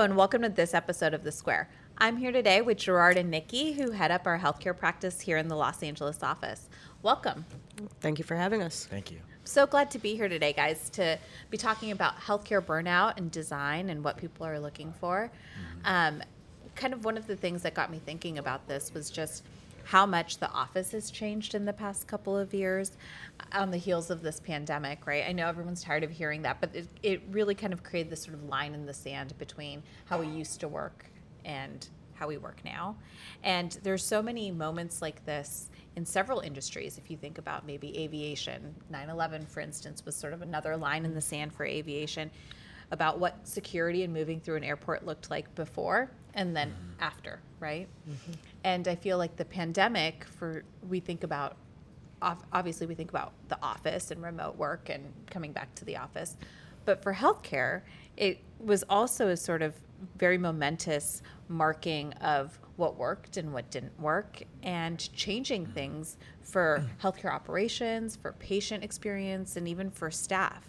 Hello, and welcome to this episode of The Square. I'm here today with Gerard and Nikki, who head up our healthcare practice here in the Los Angeles office. Welcome. Thank you for having us. Thank you. So glad to be here today, guys, to be talking about healthcare burnout and design and what people are looking for. Um, kind of one of the things that got me thinking about this was just how much the office has changed in the past couple of years on the heels of this pandemic, right? I know everyone's tired of hearing that, but it, it really kind of created this sort of line in the sand between how we used to work and how we work now. And there's so many moments like this in several industries. If you think about maybe aviation, 9 11, for instance, was sort of another line in the sand for aviation about what security and moving through an airport looked like before and then after, right? Mm-hmm. And I feel like the pandemic, for we think about obviously we think about the office and remote work and coming back to the office. But for healthcare it was also a sort of very momentous marking of what worked and what didn't work and changing things for healthcare operations for patient experience and even for staff.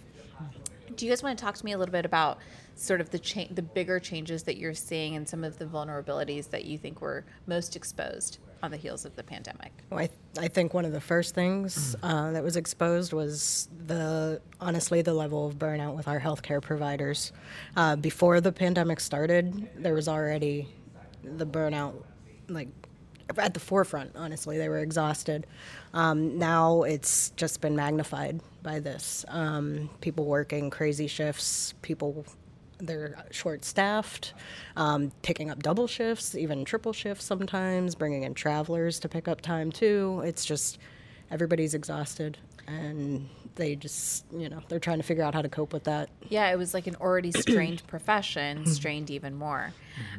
Do you guys want to talk to me a little bit about sort of the cha- the bigger changes that you're seeing and some of the vulnerabilities that you think were most exposed on the heels of the pandemic? Well, I, I think one of the first things uh, that was exposed was the honestly the level of burnout with our healthcare providers. Uh, before the pandemic started, there was already the burnout, like at the forefront. Honestly, they were exhausted. Um, now it's just been magnified by this. Um, people working crazy shifts, people they're short staffed, um, picking up double shifts, even triple shifts sometimes, bringing in travelers to pick up time too. It's just everybody's exhausted and they just, you know, they're trying to figure out how to cope with that. Yeah, it was like an already strained profession, strained even more.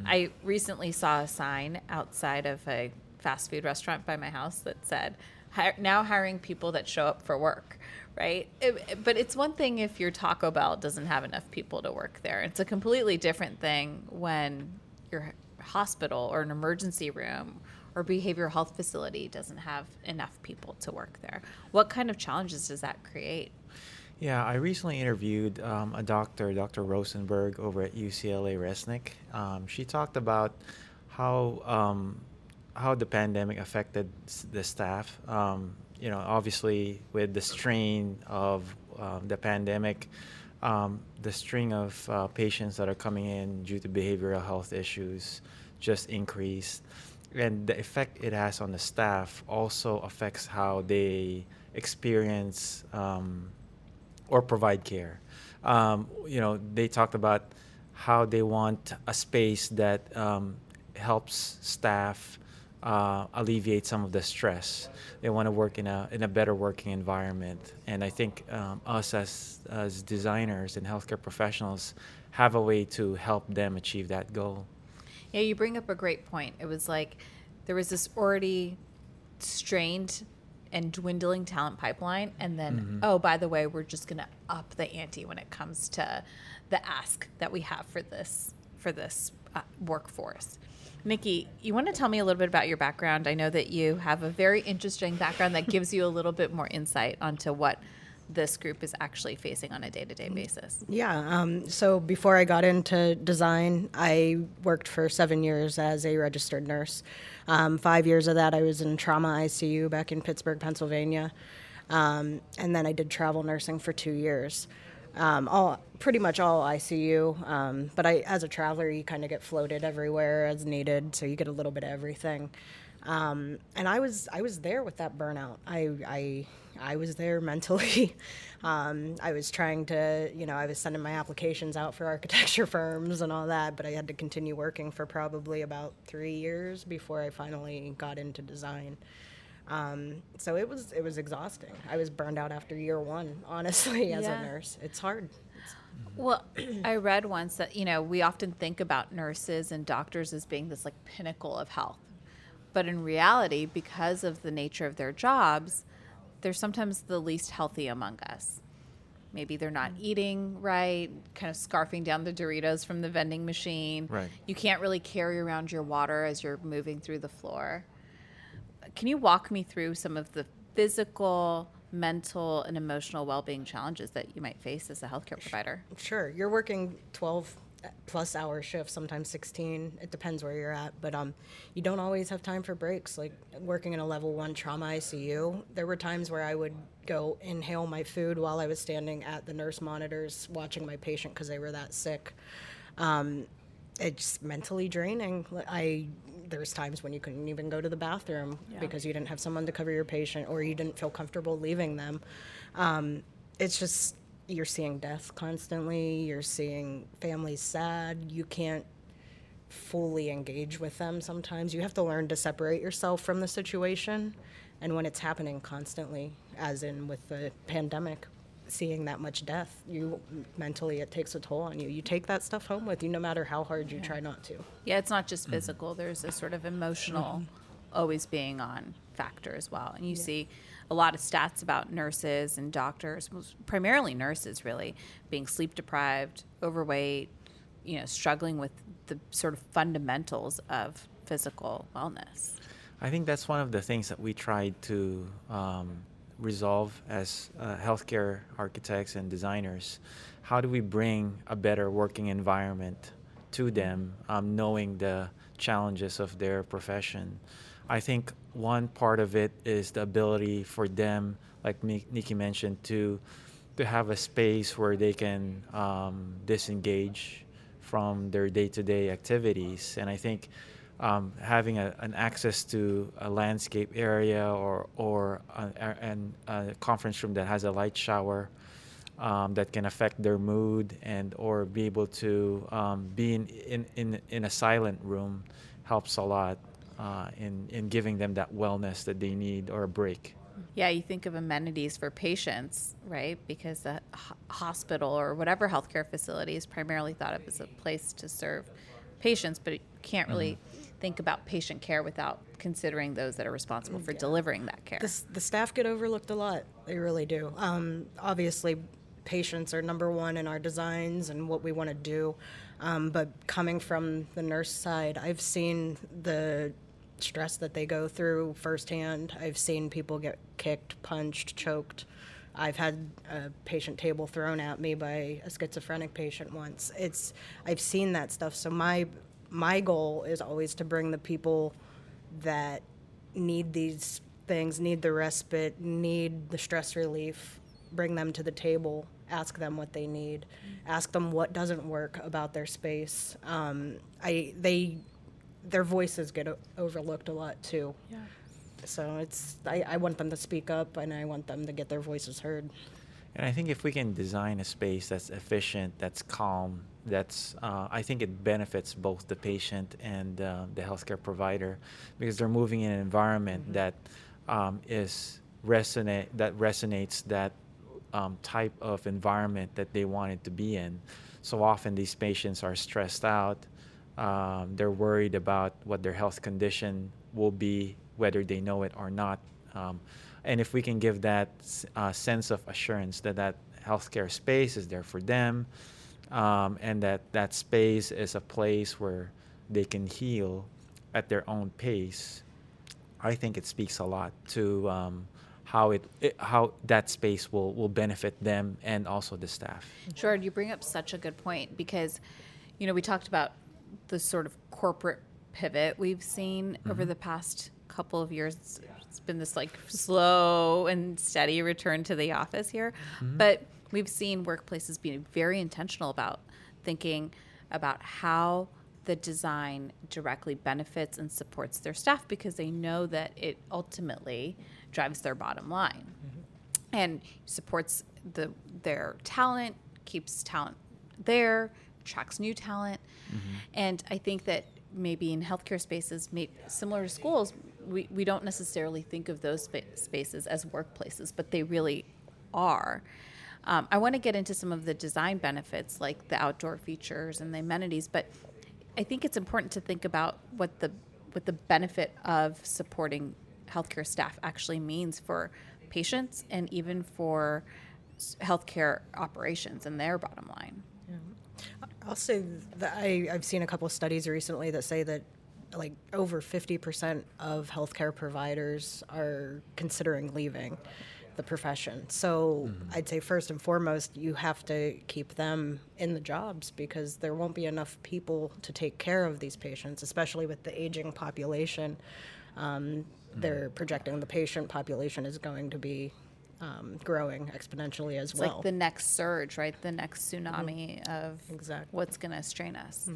I recently saw a sign outside of a fast food restaurant by my house that said, "Hi- now hiring people that show up for work. Right, It- but it's one thing if your Taco Bell doesn't have enough people to work there. It's a completely different thing when your hospital or an emergency room or behavioral health facility doesn't have enough people to work there. What kind of challenges does that create? Yeah, I recently interviewed um, a doctor, Dr. Rosenberg, over at UCLA Resnick. Um, she talked about how um, how the pandemic affected the staff. You know, obviously with the strain of um, the pandemic, um, the string of uh, patients that are coming in due to behavioral health issues just increased, and the effect it has on the staff also affects how they experience. Um, or provide care. Um, you know, they talked about how they want a space that um, helps staff uh, alleviate some of the stress. They want to work in a in a better working environment, and I think um, us as as designers and healthcare professionals have a way to help them achieve that goal. Yeah, you bring up a great point. It was like there was this already strained and dwindling talent pipeline, and then oh, by the way, we're just going to up the ante when it comes to the ask that we have for this for this uh, workforce. Nikki, you want to tell me a little bit about your background? I know that you have a very interesting background that gives you a little bit more insight onto what this group is actually facing on a day to day basis. Yeah. Um, so before I got into design, I worked for seven years as a registered nurse. Um, five years of that, I was in trauma ICU back in Pittsburgh, Pennsylvania. Um, and then I did travel nursing for two years. Um, all pretty much all ICU, um, but I, as a traveler, you kind of get floated everywhere as needed, so you get a little bit of everything. Um, and I was I was there with that burnout. I I I was there mentally. Um, I was trying to, you know, I was sending my applications out for architecture firms and all that, but I had to continue working for probably about three years before I finally got into design. Um, so it was it was exhausting. I was burned out after year one, honestly, as Yeah. a nurse. It's hard. Well, I read once that, you know, we often think about nurses and doctors as being this like pinnacle of health. But in reality, because of the nature of their jobs, they're sometimes the least healthy among us. Maybe they're not eating right, kind of scarfing down the Doritos from the vending machine. Right. You can't really carry around your water as you're moving through the floor. Can you walk me through some of the physical, mental, and emotional well being challenges that you might face as a healthcare provider? Sure, you're working 12, plus hour shifts, sometimes 16. It depends where you're at. But um, you don't always have time for breaks. Like working in a level one trauma ICU, there were times where I would go inhale my food while I was standing at the nurse monitors watching my patient because they were that sick. Um, it's mentally draining. I there's times when you couldn't even go to the bathroom yeah. because you didn't have someone to cover your patient or you didn't feel comfortable leaving them. Um, it's just you're seeing death constantly. You're seeing families sad. You can't fully engage with them sometimes. You have to learn to separate yourself from the situation. And when it's happening constantly, as in with the pandemic, seeing that much death, you mentally it takes a toll on you. You take that stuff home with you, no matter how hard you yeah. try not to. Yeah, it's not just physical. Mm-hmm. There's a sort of emotional, mm-hmm. always being on factor as well. And you yeah. see a lot of stats about nurses and doctors, primarily nurses, really being sleep deprived, overweight, you know, struggling with the sort of fundamentals of physical wellness. I think that's one of the things that we tried to um, resolve as uh, healthcare architects and designers. How do we bring a better working environment to them, um, knowing the challenges of their profession? I think one part of it is the ability for them, like Nikki mentioned, to to have a space where they can um, disengage from their day-to-day activities, and I think um, having a, an access to a landscape area or or a, a, a conference room that has a light shower um, that can affect their mood and or be able to um, be in, in, in, in a silent room helps a lot uh, in, in giving them that wellness that they need or a break. Yeah, you think of amenities for patients, right? Because the hospital or whatever healthcare facility is primarily thought of as a place to serve patients, but you can't really mm-hmm think about patient care without considering those that are responsible for yeah. delivering that care. The, the, staff get overlooked a lot. They really do. Um, obviously, patients are number one in our designs and what we want to do. Um, but coming from the nurse side, I've seen the stress that they go through firsthand. I've seen people get kicked, punched, choked. I've had a patient table thrown at me by a schizophrenic patient once. It's I've seen that stuff. So my my goal is always to bring the people that need these things, need the respite, need the stress relief, bring them to the table, ask them what they need, ask them what doesn't work about their space. Um, I they their voices get o- overlooked a lot too. Yeah. So it's I, I want them to speak up and I want them to get their voices heard. And I think if we can design a space that's efficient, that's calm, that's uh, I think it benefits both the patient and uh, the healthcare provider because they're moving in an environment mm-hmm. that um, is resonate that resonates that um, type of environment that they wanted to be in. So often these patients are stressed out. Um, they're worried about what their health condition will be, whether they know it or not. Um, and if we can give that uh, sense of assurance that that healthcare space is there for them, um, and that that space is a place where they can heal at their own pace, I think it speaks a lot to um, how it, it, how that space will will benefit them and also the staff. Sure, you bring up such a good point because, you know, we talked about the sort of corporate pivot we've seen mm-hmm. over the past couple of years. It's, it's been this like slow and steady return to the office here, mm-hmm. but we've seen workplaces being very intentional about thinking about how the design directly benefits and supports their staff because they know that it ultimately drives their bottom line mm-hmm. and supports the their talent, keeps talent there, attracts new talent. Mm-hmm. And I think that maybe in healthcare spaces, similar to schools, we, we don't necessarily think of those spa- spaces as workplaces, but they really are. Um, I want to get into some of the design benefits, like the outdoor features and the amenities, but I think it's important to think about what the what the benefit of supporting healthcare staff actually means for patients and even for healthcare operations and their bottom line. Yeah. I'll say that I, I've seen a couple of studies recently that say that like over 50% of healthcare providers are considering leaving the profession. So I'd say first and foremost, you have to keep them in the jobs because there won't be enough people to take care of these patients, especially with the aging population. Um, they're projecting the patient population is going to be um, growing exponentially as It's well. like the next surge, right? The next tsunami of Exactly. what's going to strain us.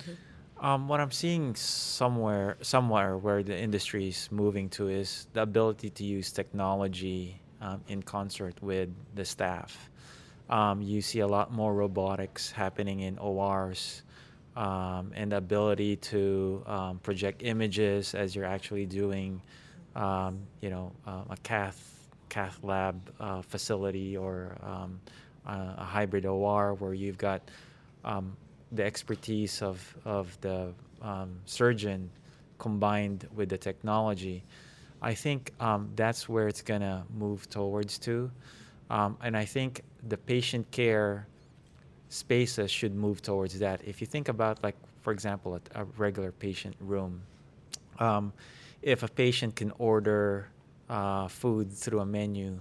Um, what I'm seeing somewhere, somewhere where the industry is moving to is the ability to use technology um, in concert with the staff. Um, you see a lot more robotics happening in ORs, um, and the ability to um, project images as you're actually doing, um, you know, uh, a cath cath lab uh, facility or um, a, hybrid OR where you've got the expertise of, of the surgeon combined with the technology. I think um, that's where it's going to move towards to. Um, and I think the patient care spaces should move towards that. If you think about, like, for example, a, a regular patient room, um, if a patient can order uh, food through a menu,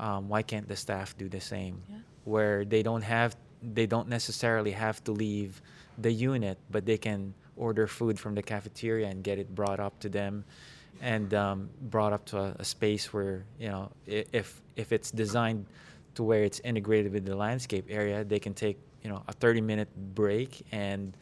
um, why can't the staff do the same? Yeah. Where they don't have, they don't necessarily have to leave the unit, but they can order food from the cafeteria and get it brought up to them, and um, brought up to a, a space where you know if if it's designed to where it's integrated with the landscape area, they can take you know a 30 minute break and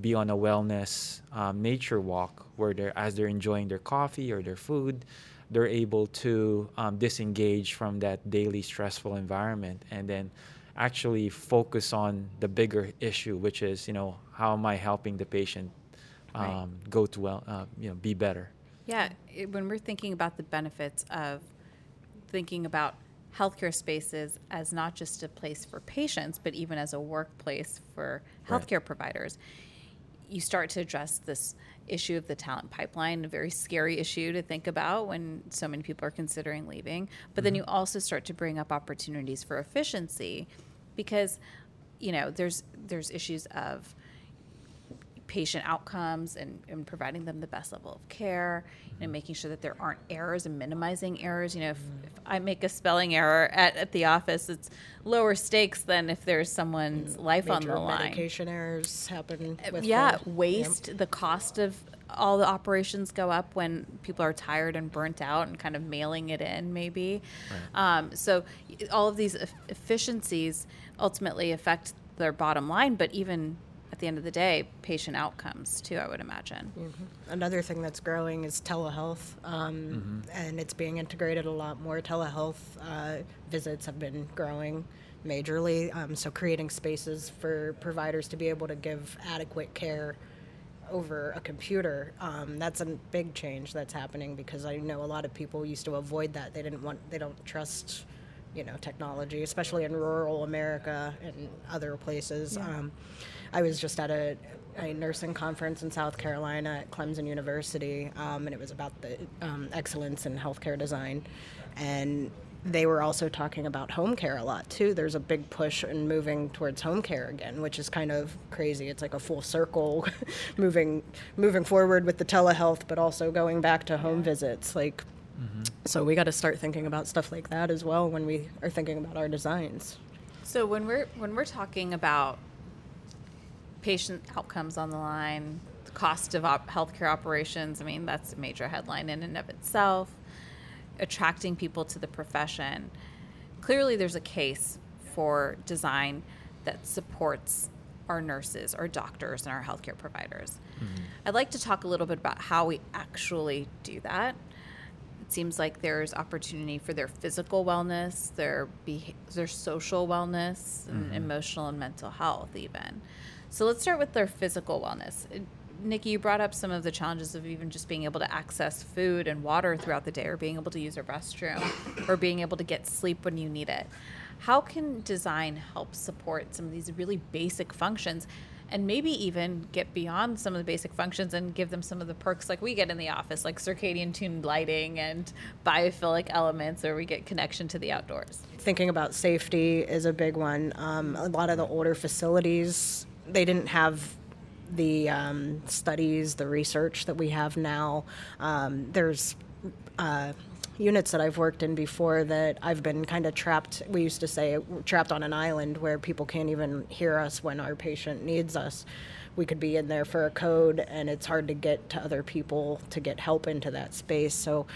be on a wellness um, nature walk where they're as they're enjoying their coffee or their food they're able to um, disengage from that daily stressful environment and then actually focus on the bigger issue which is you know how am i helping the patient um, Right. go to well uh, you know be better Yeah, it, when we're thinking about the benefits of thinking about healthcare spaces as not just a place for patients, but even as a workplace for Right. healthcare providers, you start to address this issue of the talent pipeline, a very scary issue to think about when so many people are considering leaving. But then mm-hmm. you also start to bring up opportunities for efficiency because you know there's there's issues of patient outcomes and, and providing them the best level of care and making sure that there aren't errors and minimizing errors. You know, if, if I make a spelling error at, at the office, it's lower stakes than if there's someone's life on the line. medication errors happen. Uh, With yeah, the- waste, the cost of all the operations go up when people are tired and burnt out and kind of mailing it in, maybe. Um, so all of these efficiencies ultimately affect their bottom line, but even at the end of the day, patient outcomes too, I would imagine. Another thing that's growing is telehealth, um, and it's being integrated a lot more. Telehealth uh, visits have been growing majorly, um, so creating spaces for providers to be able to give adequate care over a computer. Um, that's a big change that's happening because I know a lot of people used to avoid that. They didn't want, they don't trust, you know, technology, especially in rural America and other places. Um, I was just at a, a nursing conference in South Carolina at Clemson University, um, and it was about the um, excellence in healthcare design. And they were also talking about home care a lot too. There's a big push in moving towards home care again, which is kind of crazy. It's like a full circle, moving moving forward with the telehealth, but also going back to home visits. Like, so we got to start thinking about stuff like that as well when we are thinking about our designs. So when we're when we're talking about patient outcomes on the line, the cost of op- healthcare operations, I mean that's a major headline in and of itself. Attracting people to the profession. Clearly, there's a case for design that supports our nurses, our doctors, and our healthcare providers. Mm-hmm. I'd like to talk a little bit about how we actually do that. It seems like there's opportunity for their physical wellness, their beha- their social wellness, and mm-hmm. emotional and mental health, even. So let's start with their physical wellness. Nikki, you brought up some of the challenges of even just being able to access food and water throughout the day, or being able to use a restroom, or being able to get sleep when you need it. How can design help support some of these really basic functions? and maybe even get beyond some of the basic functions and give them some of the perks like we get in the office, like circadian tuned lighting and biophilic elements, or we get connection to the outdoors. thinking about safety is a big one. Um, a lot of the older facilities, they didn't have the um, studies, the research that we have now. Um, there's uh, units that I've worked in before that I've been kind of trapped. We used to say trapped on an island where people can't even hear us when our patient needs us. We could be in there for a code, and it's hard to get to other people to get help into that space. So,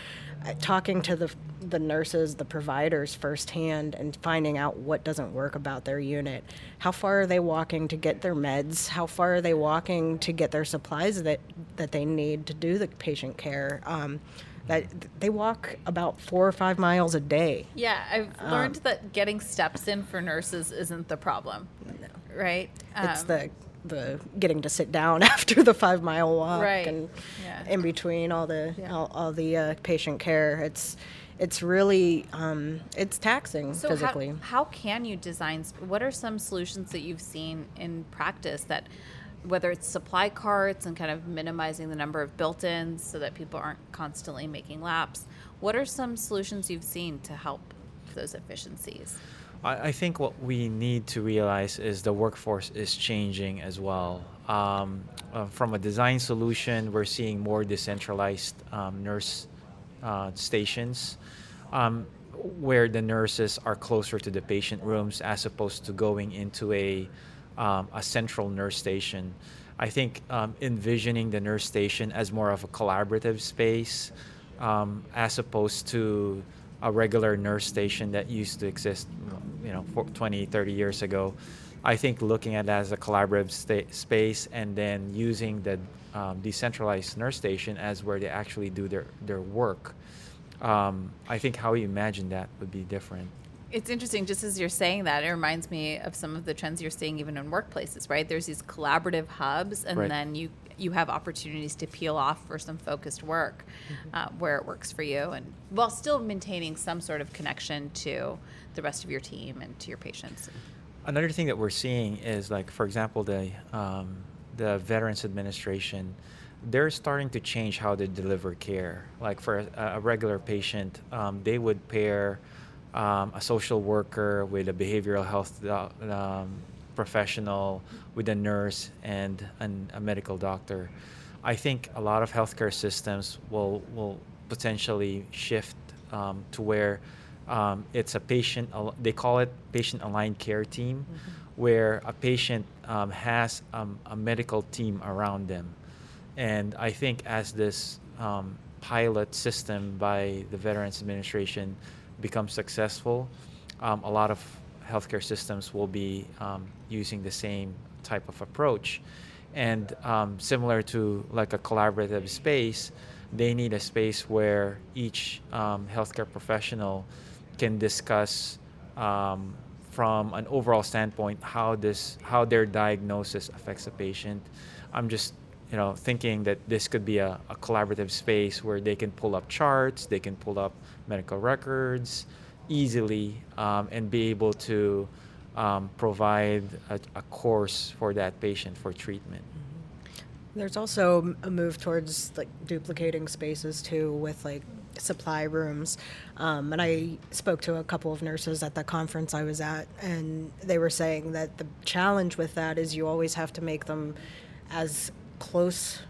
uh, talking to the the nurses, the providers firsthand, and finding out what doesn't work about their unit. How far are they walking to get their meds? How far are they walking to get their supplies that that they need to do the patient care? Um, that they walk about four or five miles a day. Yeah, I've um, learned that getting steps in for nurses isn't the problem. No. Right? It's um, the the getting to sit down after the five mile walk right. and yeah. in between all the yeah. all, all, the uh, patient care. It's it's really um, it's taxing so physically. How, how can you design? What are some solutions that you've seen in practice that whether it's supply carts and kind of minimizing the number of built-ins so that people aren't constantly making laps. What are some solutions you've seen to help those efficiencies? I, think what we need to realize is the workforce is changing as well. Um, uh, from a design solution, we're seeing more decentralized um, nurse uh, stations. Um, where the nurses are closer to the patient rooms as opposed to going into a um, a central nurse station. I think um, envisioning the nurse station as more of a collaborative space um, as opposed to a regular nurse station that used to exist, you know, 20, 30 years ago. I think looking at it as a collaborative sta- space and then using the um, decentralized nurse station as where they actually do their, their work. Um, I think how you imagine that would be different it's interesting just as you're saying that it reminds me of some of the trends you're seeing even in workplaces right there's these collaborative hubs and right. then you you have opportunities to peel off for some focused work mm-hmm. uh, where it works for you and while still maintaining some sort of connection to the rest of your team and to your patients another thing that we're seeing is like for example the um, the veterans administration they're starting to change how they deliver care like for a, a regular patient um, they would pair um, a social worker, with a behavioral health uh, um, professional, with a nurse, and an, a medical doctor. I think a lot of healthcare systems will will potentially shift um, to where um, it's a patient. They call it patient aligned care team, mm-hmm. where a patient um, has um, a medical team around them, and I think as this pilot system by the Veterans Administration becomes successful, um, a lot of healthcare systems will be um, using the same type of approach. And um, similar to like a collaborative space, they need a space where each um, healthcare professional can discuss um, from an overall standpoint how this how their diagnosis affects a patient. I'm just you know thinking that this could be a, a collaborative space where they can pull up charts, they can pull up medical records easily um, and be able to um, provide a, a, course for that patient for treatment. Mm-hmm. There's also a move towards like duplicating spaces too with like supply rooms. Um, and I spoke to a couple of nurses at the conference I was at, and they were saying that the challenge with that is you always have to make them as close,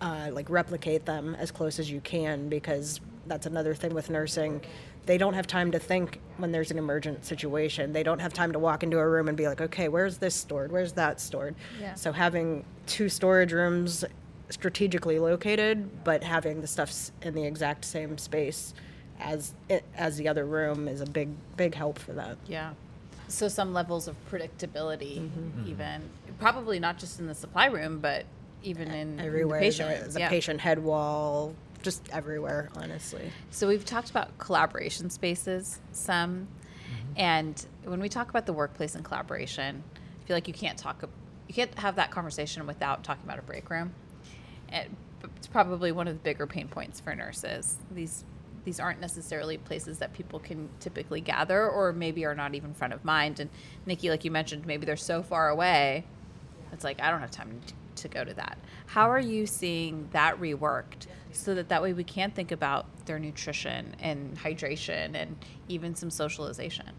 uh, like replicate them as close as you can because that's another thing with nursing. They don't have time to think when there's an emergent situation. They don't have time to walk into a room and be like, okay, where's this stored? Where's that stored? Yeah. So having two storage rooms strategically located, but having the stuff in the exact same space as it, as the other room is a big big help for that. Yeah. So some levels of predictability, mm-hmm. even probably not just in the supply room, but even in everywhere. In the patient, the, the yeah. patient head wall, just everywhere, honestly. So we've talked about collaboration spaces some, mm-hmm. and when we talk about the workplace and collaboration, I feel like you can't talk, you can't have that conversation without talking about a break room. It, it's probably one of the bigger pain points for nurses. These these aren't necessarily places that people can typically gather, or maybe are not even front of mind. And Nikki, like you mentioned, maybe they're so far away. It's like I don't have time to go to that. How are you seeing that reworked so that that way we can think about their nutrition and hydration and even some socialization?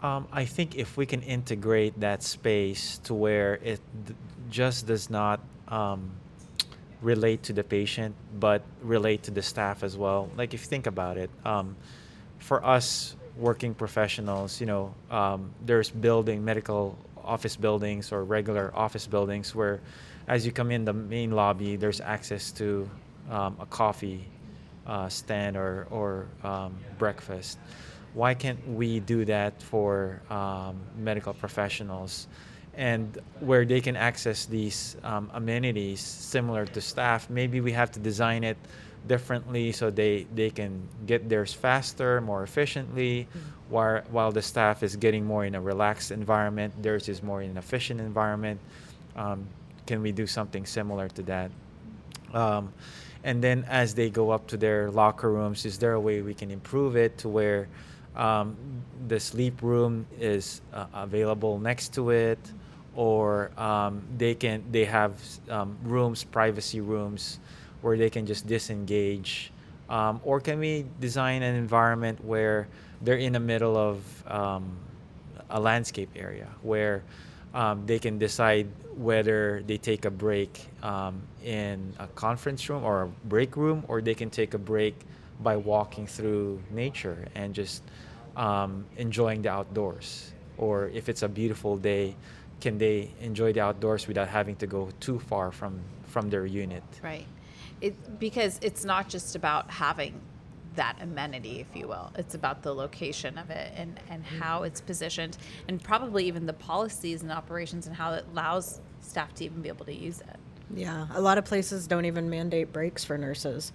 Um, I think if we can integrate that space to where it d- just does not um, relate to the patient, but relate to the staff as well. Like if you think about it, um, for us working professionals, you know, um, there's building medical office buildings or regular office buildings where, as you come in the main lobby, there's access to um, a coffee uh, stand or or um, breakfast. Why can't we do that for um, medical professionals? and where they can access these um, amenities similar to staff. Maybe we have to design it differently so they, they can get theirs faster, more efficiently, mm-hmm. while, while the staff is getting more in a relaxed environment, theirs is more in an efficient environment. Um, can we do something similar to that? Um, and then as they go up to their locker rooms, is there a way we can improve it to where um, the sleep room is uh, available next to it? or um, they can they have um, rooms, privacy rooms, where they can just disengage, um, or can we design an environment where they're in the middle of um, a landscape area where um, they can decide whether they take a break um, in a conference room or a break room, or they can take a break by walking through nature and just enjoying the outdoors. Or if it's a beautiful day, can they enjoy the outdoors without having to go too far from from their unit right it because it's not just about having that amenity if you will it's about the location of it and and mm-hmm. how it's positioned and probably even the policies and operations and how it allows staff to even be able to use it yeah a lot of places don't even mandate breaks for nurses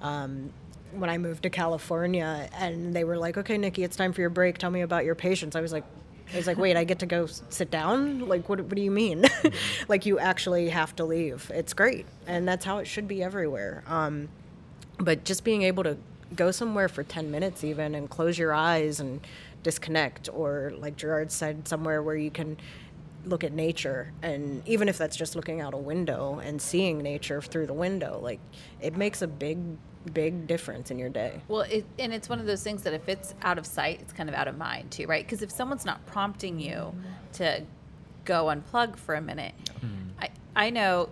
um, when I moved to California and they were like, okay, Nikki, it's time for your break. Tell me about your patients. I was like, I was like, wait, I get to go sit down? Like, what, what do you mean? Like, you actually have to leave. It's great. And that's how it should be everywhere. Um, but just being able to go somewhere for 10 minutes even and close your eyes and disconnect, or like Gerard said, somewhere where you can look at nature. And even if that's just looking out a window and seeing nature through the window, like, it makes a big big difference in your day. Well, it, and it's one of those things that if it's out of sight, it's kind of out of mind too, right? Because if someone's not prompting you to go unplug for a minute, mm. I I know.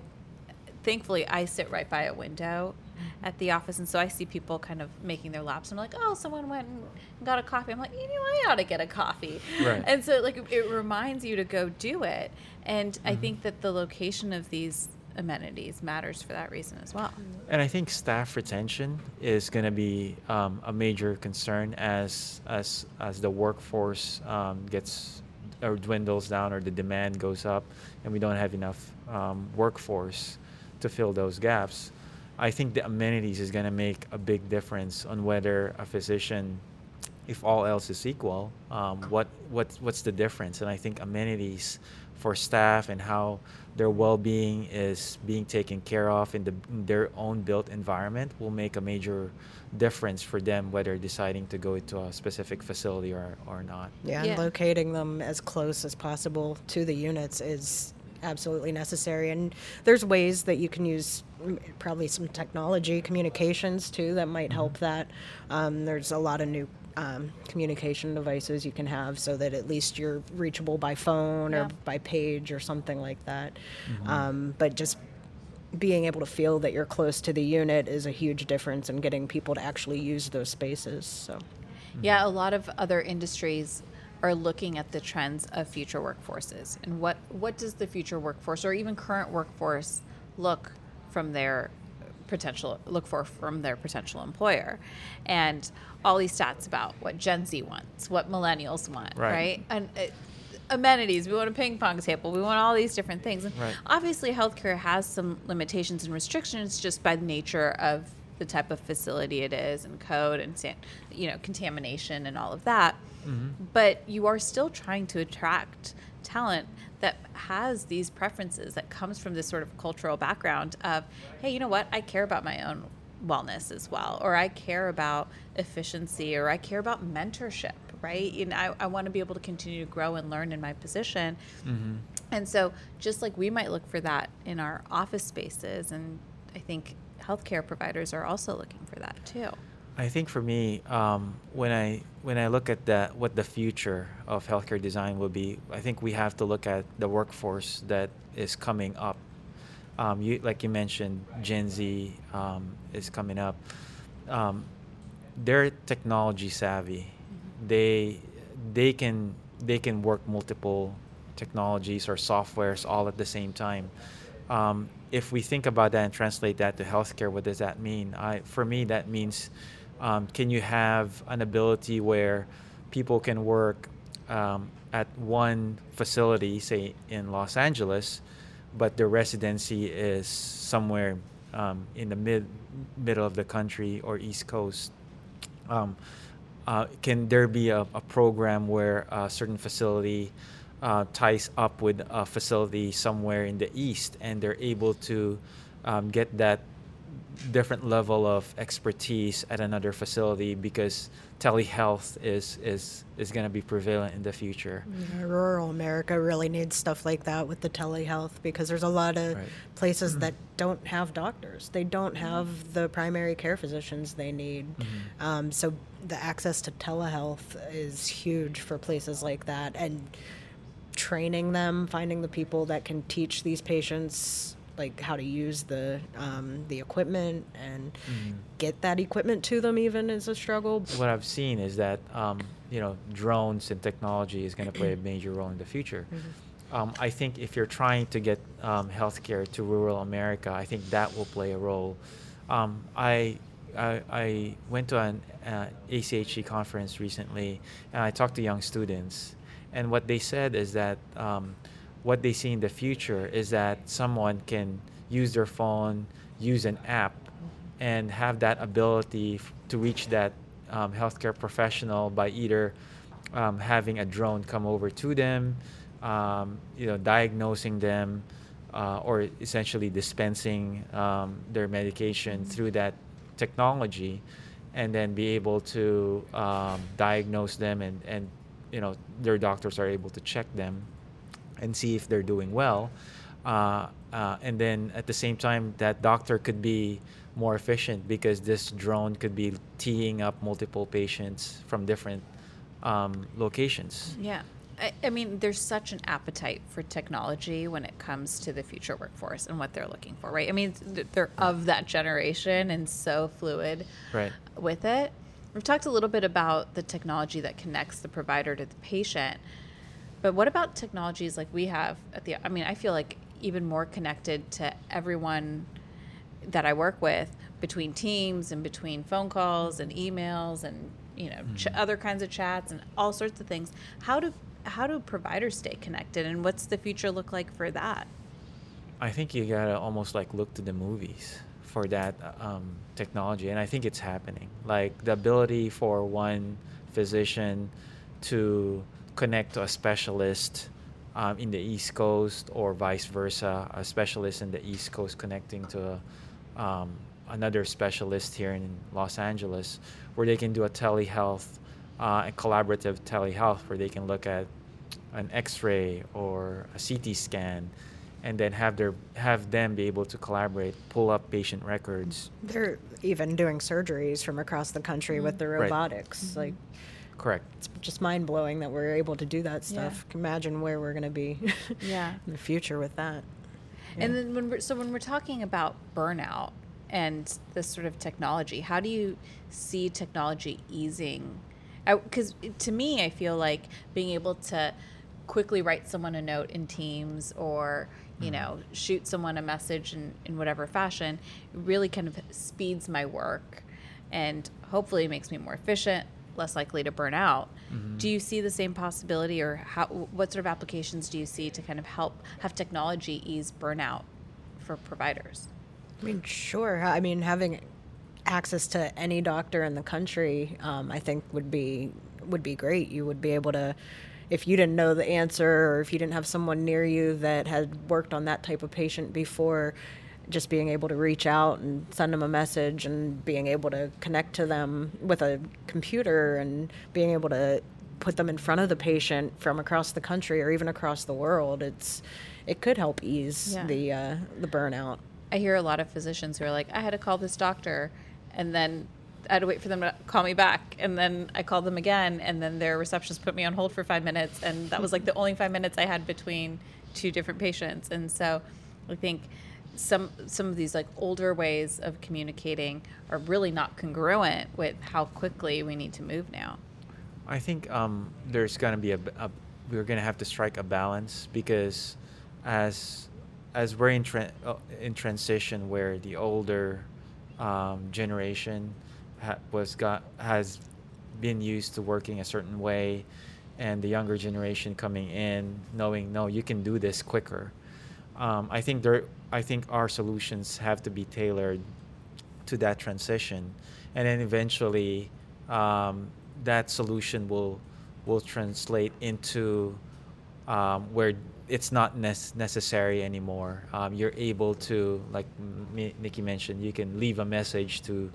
Thankfully, I sit right by a window at the office, and so I see people kind of making their laps. And I'm like, oh, someone went and got a coffee. I'm like, you know, I ought to get a coffee. Right. And so, like, it reminds you to go do it. And mm-hmm. I think that the location of these amenities matters for that reason as well. And I think staff retention is going to be um, a major concern as as as the workforce um, gets or dwindles down or the demand goes up, and we don't have enough um, workforce to fill those gaps. I think the amenities is going to make a big difference on whether a physician, if all else is equal, um, what what what's the difference? And I think amenities for staff and how their well-being is being taken care of in, the, in their own built environment will make a major difference for them whether deciding to go to a specific facility or, or not. Yeah, yeah. and locating them as close as possible to the units is absolutely necessary. And there's ways that you can use probably some technology, communications too, that might help mm-hmm. that. Um, there's a lot of new um, communication devices you can have so that at least you're reachable by phone yeah. or by page or something like that. Mm-hmm. Um, but just being able to feel that you're close to the unit is a huge difference in getting people to actually use those spaces. So, yeah, a lot of other industries are looking at the trends of future workforces and what what does the future workforce or even current workforce look from their potential look for from their potential employer and all these stats about what gen z wants what millennials want right, right? and uh, amenities we want a ping pong table we want all these different things and right. obviously healthcare has some limitations and restrictions just by the nature of the type of facility it is and code and you know contamination and all of that mm-hmm. but you are still trying to attract talent that has these preferences that comes from this sort of cultural background of hey you know what i care about my own wellness as well or i care about efficiency or i care about mentorship right and i, I want to be able to continue to grow and learn in my position mm-hmm. and so just like we might look for that in our office spaces and i think healthcare providers are also looking for that too I think for me, um, when I when I look at that, what the future of healthcare design will be, I think we have to look at the workforce that is coming up. Um, you, like you mentioned, Gen Z um, is coming up. Um, they're technology savvy. Mm-hmm. They they can they can work multiple technologies or softwares all at the same time. Um, if we think about that and translate that to healthcare, what does that mean? I, for me, that means um, can you have an ability where people can work um, at one facility, say in Los Angeles, but their residency is somewhere um, in the mid middle of the country or East Coast. Um, uh, can there be a, a, program where a certain facility uh, ties up with a facility somewhere in the east and they're able to um, get that different level of expertise at another facility because telehealth is is is going to be prevalent in the future. Yeah, rural America really needs stuff like that with the telehealth because there's a lot of right. places mm-hmm. that don't have doctors. They don't have the primary care physicians they need. Mm-hmm. Um, so the access to telehealth is huge for places like that and training them, finding the people that can teach these patients like how to use the um, the equipment and mm-hmm. get that equipment to them even is a struggle. What I've seen is that um, you know drones and technology is going to play a major role in the future. Mm-hmm. Um, I think if you're trying to get um, healthcare to rural America, I think that will play a role. Um, I, I, I went to an uh, ACHG conference recently, and I talked to young students, and what they said is that um, what they see in the future is that someone can use their phone, use an app, and have that ability f- to reach that um, healthcare professional by either um, having a drone come over to them, um, you know, diagnosing them, uh, or essentially dispensing um, their medication through that technology, and then be able to um, diagnose them and, and you know their doctors are able to check them and see if they're doing well. Uh, uh, and then at the same time, that doctor could be more efficient because this drone could be teeing up multiple patients from different um, locations. Yeah. I, I, mean, there's such an appetite for technology when it comes to the future workforce and what they're looking for, right? I mean, they're of that generation and so fluid right. with it. We've talked a little bit about the technology that connects the provider to the patient. But what about technologies like we have at the? I mean, I feel like even more connected to everyone that I work with between teams and between phone calls and emails and you know mm-hmm. ch- other kinds of chats and all sorts of things. How do how do providers stay connected and what's the future look like for that? I think you gotta almost like look to the movies for that um, technology, and I think it's happening. Like the ability for one physician to connect to a specialist um, in the East Coast or vice versa, a specialist in the East Coast connecting to um, another specialist here in Los Angeles, where they can do a telehealth, uh, a collaborative telehealth, where they can look at an X-ray or a CT scan, and then have their have them be able to collaborate, pull up patient records. They're even doing surgeries from across the country mm-hmm. with the robotics, right. mm-hmm. like Correct. It's just mind blowing that we're able to do that stuff. Yeah. Imagine where we're going to be yeah. in the future with that. Yeah. And then when we're, so when we're talking about burnout and this sort of technology, how do you see technology easing? Because to me, I feel like being able to quickly write someone a note in Teams or you mm-hmm. know shoot someone a message in, in whatever fashion really kind of speeds my work and hopefully makes me more efficient less likely to burn out. Mm-hmm. Do you see the same possibility, or how, what sort of applications do you see to kind of help have technology ease burnout for providers? I mean, sure. I mean, having access to any doctor in the country, um, I think would be would be great. You would be able to, if you didn't know the answer, or if you didn't have someone near you that had worked on that type of patient before, just being able to reach out and send them a message and being able to connect to them with a computer and being able to put them in front of the patient from across the country or even across the world it's it could help ease yeah. the uh, the burnout i hear a lot of physicians who are like i had to call this doctor and then I had to wait for them to call me back, and then I called them again, and then their receptionist put me on hold for five minutes, and that was like the only five minutes I had between two different patients. And so, I think some some of these like older ways of communicating are really not congruent with how quickly we need to move now. I think um, there's going to be a, a we're going to have to strike a balance because as as we're in tra- uh, in transition where the older um, generation ha- was got has been used to working a certain way and the younger generation coming in knowing no you can do this quicker um, I think there I think our solutions have to be tailored to that transition and then eventually um, that solution will will translate into um, where it's not ne- necessary anymore. Um, you're able to, like M- Nikki mentioned, you can leave a message to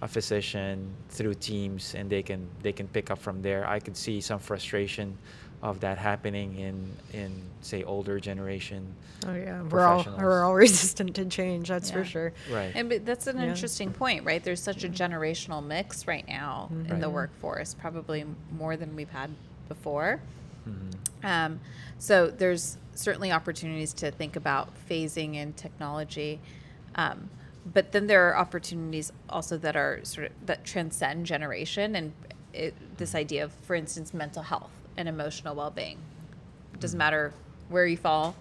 a physician through Teams, and they can they can pick up from there. I could see some frustration of that happening in in say older generation. Oh yeah, we're all we're all resistant to change. That's Yeah. for sure. Right. And but that's an Yeah. interesting point, right? There's such a generational mix right now in the workforce, probably more than we've had before. Mhm. Um, so there's certainly opportunities to think about phasing in technology. Um, but then there are opportunities also that are sort of that transcend generation and it, this idea of, for instance, mental health and emotional well-being. It doesn't matter where you fall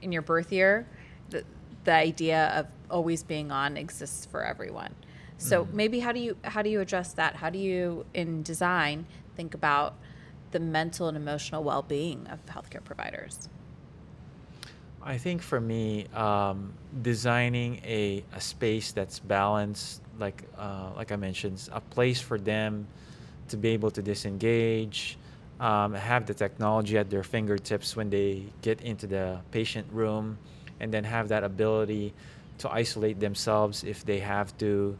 in your birth year. The, the idea of always being on exists for everyone. So Mhm. maybe how do you how do you address that? How do you in design think about the mental and emotional well-being of healthcare providers? I think for me, um, designing a, a space that's balanced, like uh, like I mentioned, a place for them to be able to disengage, um, have the technology at their fingertips when they get into the patient room, and then have that ability to isolate themselves if they have to.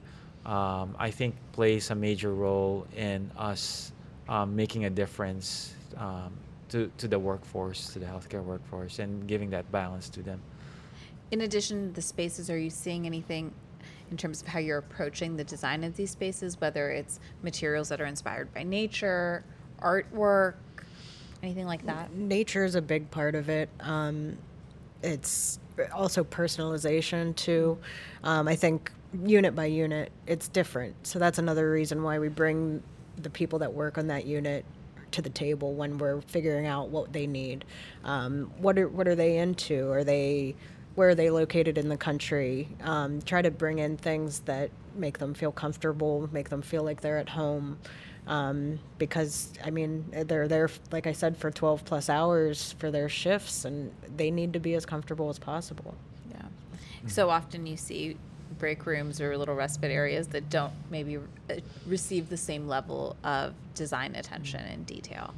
Um, I think plays a major role in us um, making a difference um, to, to the workforce, to the healthcare workforce, and giving that balance to them. In addition to the spaces, are you seeing anything in terms of how you're approaching the design of these spaces, whether it's materials that are inspired by nature, artwork, anything like that? Nature is a big part of it. Um, it's also personalization too. Um, I think unit by unit, it's different. So that's another reason why we bring the people that work on that unit to the table when we're figuring out what they need. Um, what are what are they into? Are they where are they located in the country? Um, try to bring in things that make them feel comfortable, make them feel like they're at home. Um, because I mean they're there, like I said, for 12 plus hours for their shifts, and they need to be as comfortable as possible. Yeah. So often you see break rooms or little respite areas that don't maybe uh, receive the same level of design attention and detail.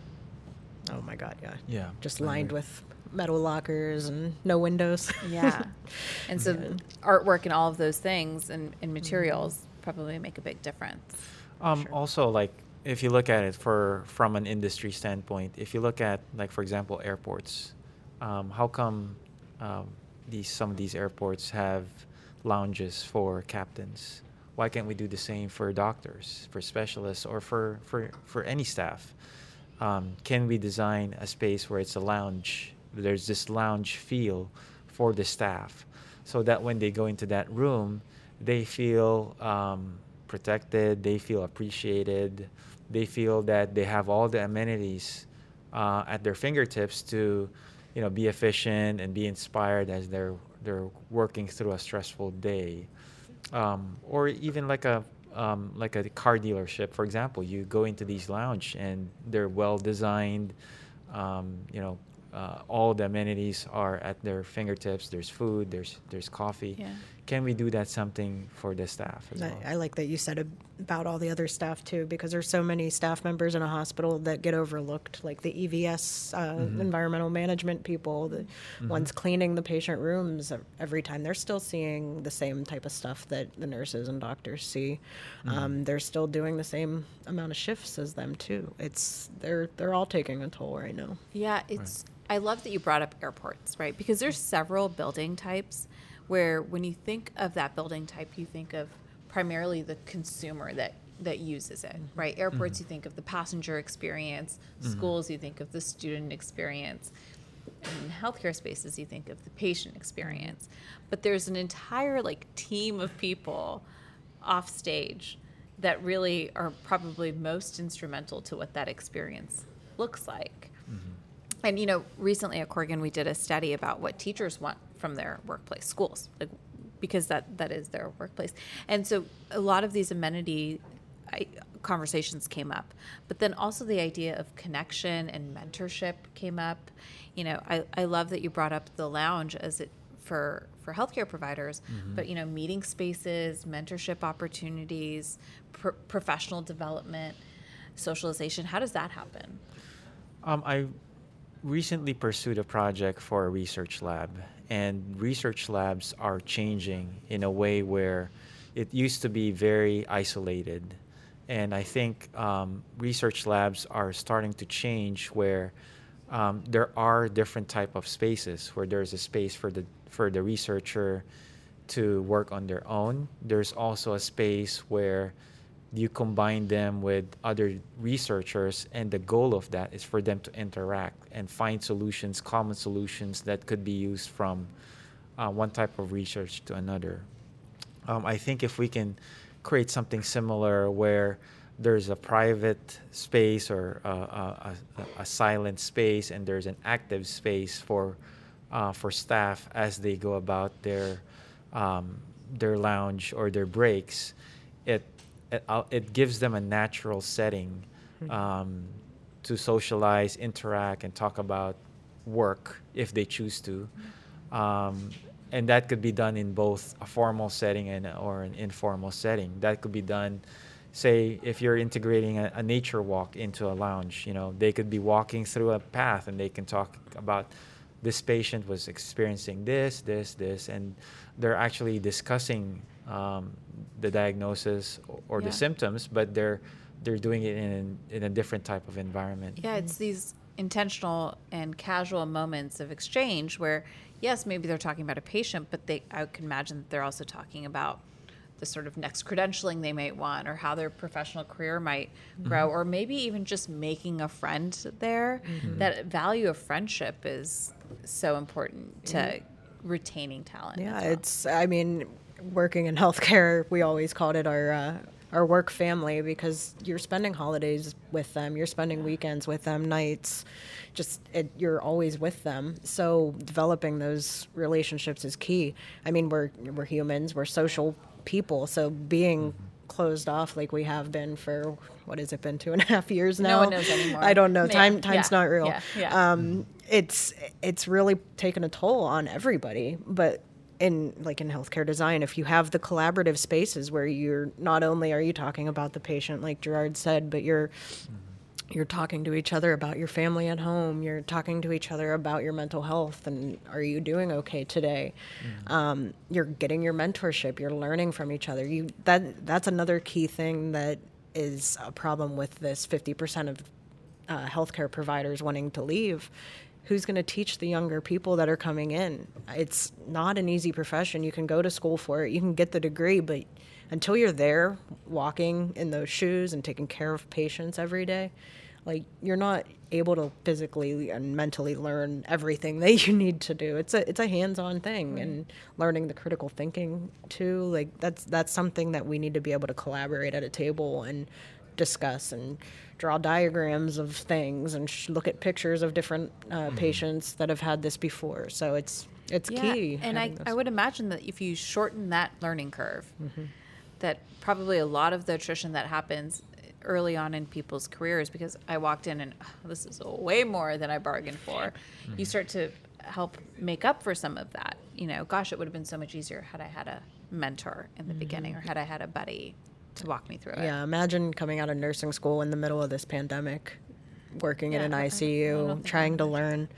Oh my God, yeah, Yeah, just lined with metal lockers and no windows. Yeah. And so Yeah. artwork and all of those things and, and materials probably make a big difference. Um, Sure. Also, like if you look at it for from an industry standpoint, if you look at like for example airports, um, how come um, these some of these airports have lounges for captains? Why can't we do the same for doctors, for specialists, or for for for any staff? Um, can we design a space where it's a lounge? There's this lounge feel for the staff, so that when they go into that room, they feel um, protected, they feel appreciated, they feel that they have all the amenities uh, at their fingertips to, you know, be efficient and be inspired as they're they're working through a stressful day, um, or even like a um, like a car dealership, for example. You go into these lounge and they're well designed. Um, you know, uh, all the amenities are at their fingertips. There's food. There's there's coffee. Yeah. Can we do that something for the staff as I, well? I like that you said about all the other staff too, because there's so many staff members in a hospital that get overlooked, like the EVS, uh, Mhm. environmental management people, the Mhm. ones cleaning the patient rooms every time. They're still seeing the same type of stuff that the nurses and doctors see. Um, Mhm. they're still doing the same amount of shifts as them too. It's they're they're all taking a toll right now. Yeah, it's. I love that you brought up airports, right? Because there's several building types where, when you think of that building type, you think of primarily the consumer that that uses it, right? Airports, Mhm. you think of the passenger experience. Mhm. Schools, you think of the student experience. in healthcare spaces, you think of the patient experience, but there's an entire like team of people off stage that really are probably most instrumental to what that experience looks like. Mm-hmm. And you know, recently at Corgan, we did a study about what teachers want from their workplace, schools, like because that that is their workplace. And so a lot of these amenity conversations came up, but then also the idea of connection and mentorship came up. You know, I, I love that you brought up the lounge as it for for healthcare providers, mm-hmm. but you know, meeting spaces, mentorship opportunities, pr- professional development, socialization. How does that happen? Um, I recently pursued a project for a research lab, and research labs are changing in a way where it used to be very isolated. And I think um, research labs are starting to change where um, there are different type of spaces where there's a space for the for the researcher to work on their own. There's also a space where you combine them with other researchers and the goal of that is for them to interact and find solutions common solutions that could be used from uh, one type of research to another. Um, i think if we can create something similar where there's a private space or a, a, a, silent space and there's an active space for uh, for staff as they go about their um, their lounge or their breaks it it, it gives them a natural setting hmm. um, to socialize, interact, and talk about work if they choose to. Um, and that could be done in both a formal setting and or an informal setting. That could be done, say, if you're integrating a, a nature walk into a lounge. You know, they could be walking through a path and they can talk about this patient was experiencing this, this, this, and they're actually discussing um, the diagnosis or, yeah. the symptoms, but they're they're doing it in in a different type of environment. Yeah, it's these intentional and casual moments of exchange where yes, maybe they're talking about a patient, but they I can imagine that they're also talking about the sort of next credentialing they might want or how their professional career might grow mm-hmm. or maybe even just making a friend there mm-hmm. that value of friendship is so important to mm-hmm. retaining talent yeah well. it's i mean working in healthcare, we always called it our uh, our work family because you're spending holidays with them, you're spending weekends with them, nights, just it, you're always with them. So developing those relationships is key. I mean, we're we're humans, we're social people, so being mm-hmm. closed off like we have been for what has it been two and a half years now? No one knows anymore. I don't know. Yeah. Time time's yeah. not real. Yeah. yeah. Um, it's it's really taken a toll on everybody, but in like in healthcare design if you have the collaborative spaces where you're not only are you talking about the patient like Gerard said but you're mm-hmm. you're talking to each other about your family at home you're talking to each other about your mental health and are you doing okay today mm-hmm. um, you're getting your mentorship you're learning from each other you that that's another key thing that is a problem with this 50% of uh, healthcare providers wanting to leave who's going to teach the younger people that are coming in? It's not an easy profession. You can go to school for it, you can get the degree, but until you're there walking in those shoes and taking care of patients every day, like you're not able to physically and mentally learn everything that you need to do. It's a it's a hands-on thing right. and learning the critical thinking too. Like that's that's something that we need to be able to collaborate at a table and discuss and draw diagrams of things and sh- look at pictures of different uh, mm-hmm. patients that have had this before. So it's it's yeah, key. And I, I would imagine that if you shorten that learning curve, mm-hmm. that probably a lot of the attrition that happens early on in people's careers, because I walked in and oh, this is way more than I bargained for, mm-hmm. you start to help make up for some of that. You know, gosh, it would have been so much easier had I had a mentor in the beginning mm-hmm. or had I had a buddy to walk me through it. Yeah, imagine coming out of nursing school in the middle of this pandemic, working yeah, in an ICU, trying to learn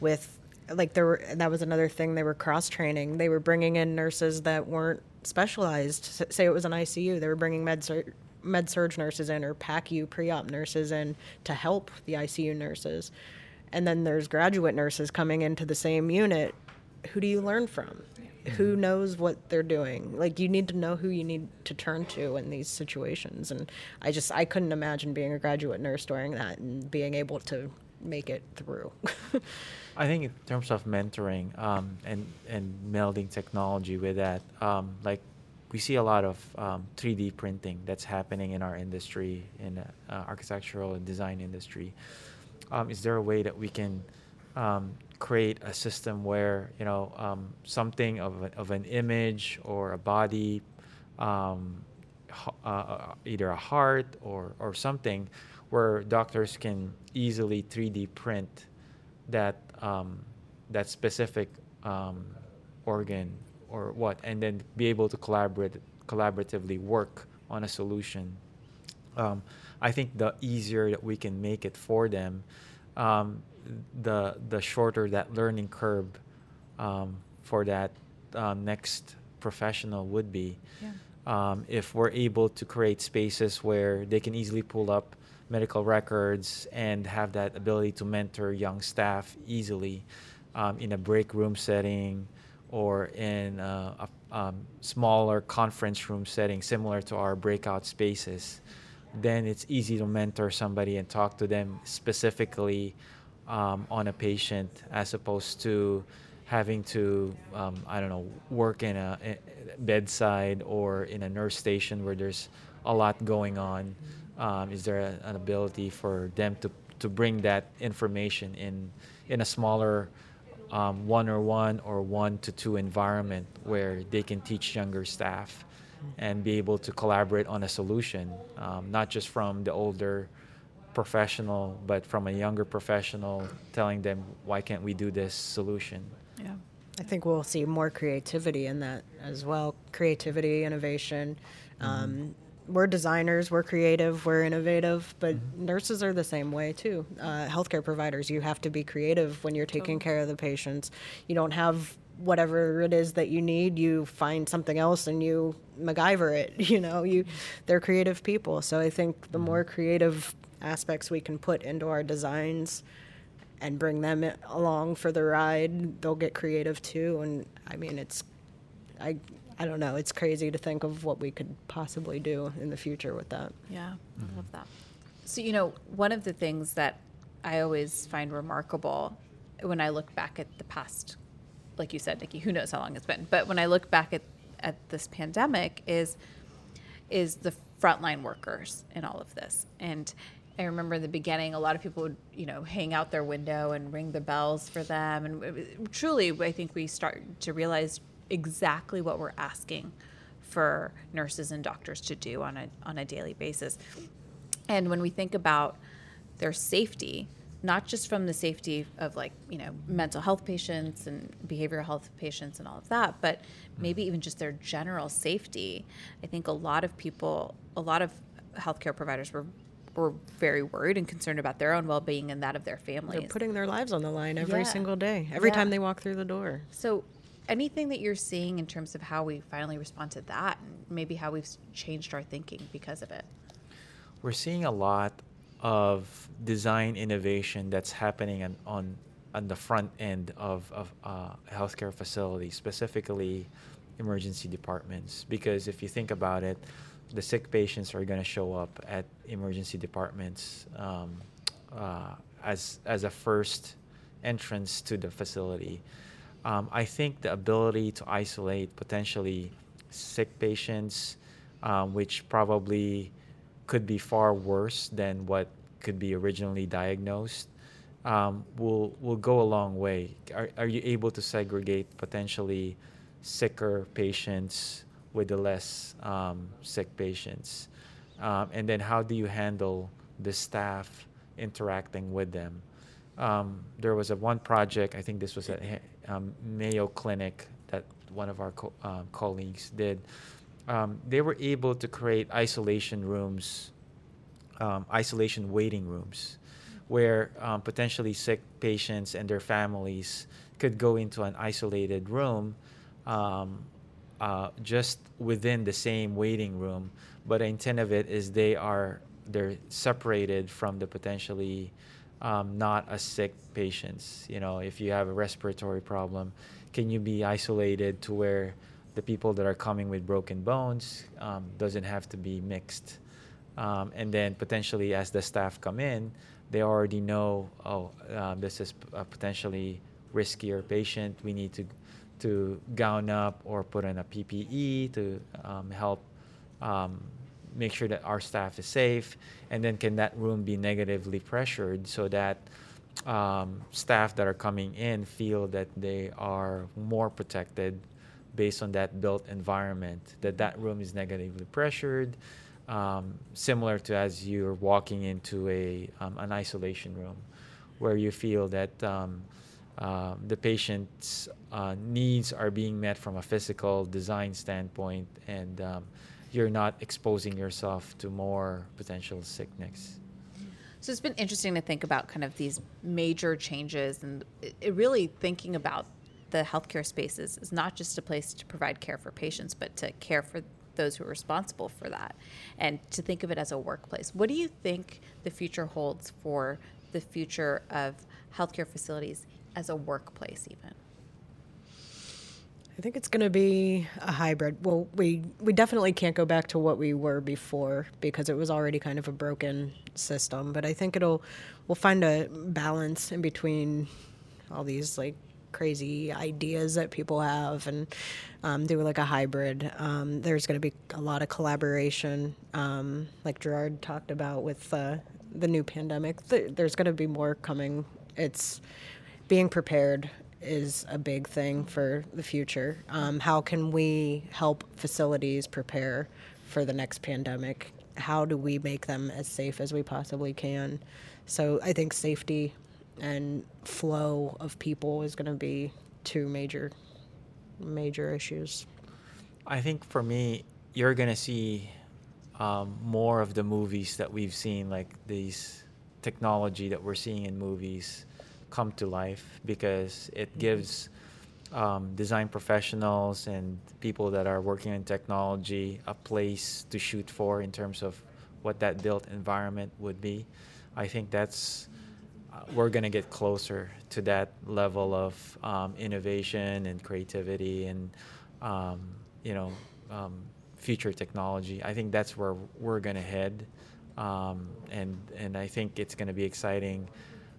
with like there were that was another thing they were cross training. They were bringing in nurses that weren't specialized. Say it was an ICU, they were bringing med surg med surg nurses in or PACU pre-op nurses in to help the ICU nurses. And then there's graduate nurses coming into the same unit. Who do you learn from? Who mm-hmm. knows what they're doing like you need to know who you need to turn to in these situations and i just i couldn't imagine being a graduate nurse during that and being able to make it through. I think in terms of mentoring um, and and melding technology with that, um, like we see a lot of um, 3D printing that's happening in our industry, in uh, architectural and design industry. Um, is there a way that we can um, create a system where you know um, something of, a, of an image or a body, um, uh, uh, either a heart or or something, where doctors can easily 3D print that um, that specific um, organ or what, and then be able to collaborate collaboratively work on a solution. Um, I think the easier that we can make it for them, um, the the shorter that learning curve um, for that uh, next professional would be. Yeah. Um, if we're able to create spaces where they can easily pull up medical records and have that ability to mentor young staff easily um, in a break room setting or in a, a um, smaller conference room setting similar to our breakout spaces then it's easy to mentor somebody and talk to them specifically um, on a patient as opposed to having to um, I don't know work in a, a, bedside or in a nurse station where there's a lot going on. Um, is there a, an ability for them to, to bring that information in in a smaller um, one or one or one to two environment where they can teach younger staff and be able to collaborate on a solution, um, not just from the older professional, but from a younger professional telling them, why can't we do this solution? Yeah. I think we'll see more creativity in that as well. Creativity, innovation. Mm-hmm. Um, we're designers, we're creative, we're innovative, but mm-hmm. nurses are the same way too. Uh, healthcare providers, you have to be creative when you're taking care of the patients. You don't have whatever it is that you need you find something else and you MacGyver it you know you they're creative people so I think the mm-hmm. more creative aspects we can put into our designs and bring them along for the ride, they'll get creative too. And I mean, it's, I, I don't know, it's crazy to think of what we could possibly do in the future with that. Yeah, mm-hmm. I love that. So, you know, one of the things that I always find remarkable when I look back at the past, like you said, Nikki, who knows how long it's been, but when I look back at, at this pandemic is is the frontline workers in all of this. And I remember in the beginning, a lot of people would, you know, hang out their window and ring the bells for them. And truly, I think we start to realize exactly what we're asking for nurses and doctors to do on a, on a daily basis. And when we think about their safety, not just from the safety of like, you know, mental health patients and behavioral health patients and all of that, but maybe even just their general safety, I think a lot of people, a lot of healthcare providers were were very worried and concerned about their own well-being and that of their families. They're putting their lives on the line every yeah. single day, every yeah. time they walk through the door. So, anything that you're seeing in terms of how we finally respond to that, and maybe how we've changed our thinking because of it? We're seeing a lot of design innovation that's happening on on, on the front end of of uh, healthcare facilities, specifically emergency departments. Because if you think about it the sick patients are going to show up at emergency departments um, uh, as as a first entrance to the facility. Um, I think the ability to isolate potentially sick patients, um, which probably could be far worse than what could be originally diagnosed, um, will will go a long way. Are, are you able to segregate potentially sicker patients with the less um, sick patients? Um, and then how do you handle the staff interacting with them? Um, there was a one project, I think this was at um, Mayo Clinic that one of our co- uh, colleagues did. Um, they were able to create isolation rooms, isolation waiting rooms, where potentially sick patients and their families could go into an isolated room um, uh, just within the same waiting room. But the intent of it is they are they're separated from the potentially um, not as sick patients. You know, if you have a respiratory problem, can you be isolated to where the people that are coming with broken bones um, doesn't have to be mixed? Um, and then potentially, as the staff come in, they already know, oh, uh, this is a potentially riskier patient. We need to to gown up or put in a PPE to um, help um, make sure that our staff is safe. And then can that room be negatively pressured so that um, staff that are coming in feel that they are more protected based on that built environment, that that room is negatively pressured, um, similar to as you're walking into a, um, an isolation room where you feel that um, uh, the patient's uh, needs are being met from a physical design standpoint and um, you're not exposing yourself to more potential sickness. So it's been interesting to think about kind of these major changes and it, really thinking about the healthcare spaces is not just a place to provide care for patients, but to care for those who are responsible for that and to think of it as a workplace. What do you think the future holds for the future of healthcare facilities as a workplace, even? I think it's going to be a hybrid. Well, we we definitely can't go back to what we were before because it was already kind of a broken system. But I think it'll we'll find a balance in between all these like crazy ideas that people have and um, do like a hybrid. Um, there's going to be a lot of collaboration, um, like Gerard talked about with uh, the new pandemic. Th- there's going to be more coming. It's being prepared is a big thing for the future. Um, how can we help facilities prepare for the next pandemic? How do we make them as safe as we possibly can? So I think safety and flow of people is going to be two major major issues. I think for me, you're going to see um, more of the movies that we've seen, like these technology that we're seeing in movies come to life because it mm-hmm. gives um, design professionals and people that are working in technology a place to shoot for in terms of what that built environment would be. I think that's uh, we're going to get closer to that level of um, innovation and creativity and um, you know um, future technology. I think that's where we're going to head, um, and and I think it's going to be exciting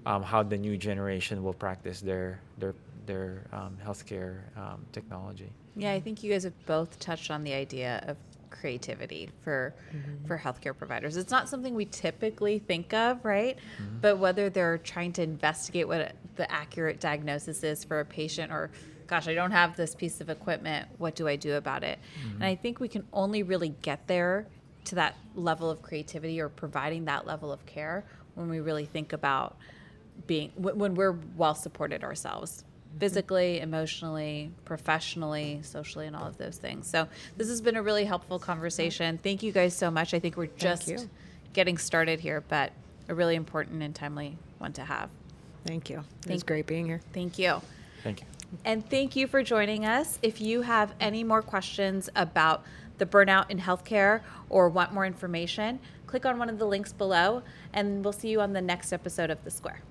um, how the new generation will practice their their their um, healthcare um, technology. Yeah, I think you guys have both touched on the idea of creativity for mm-hmm. for healthcare providers. It's not something we typically think of, right? Mm-hmm. But whether they're trying to investigate what the accurate diagnosis is for a patient or gosh, I don't have this piece of equipment, what do I do about it? Mm-hmm. And I think we can only really get there to that level of creativity or providing that level of care when we really think about being when we're well supported ourselves mm-hmm. physically, emotionally, professionally, socially, and all of those things. So this has been a really helpful conversation. Thank you guys so much. I think we're just getting started here, but a really important and timely one to have. Thank you. It was great being here. Thank you. Thank you. And thank you for joining us. If you have any more questions about the burnout in healthcare or want more information, click on one of the links below, and we'll see you on the next episode of The Square.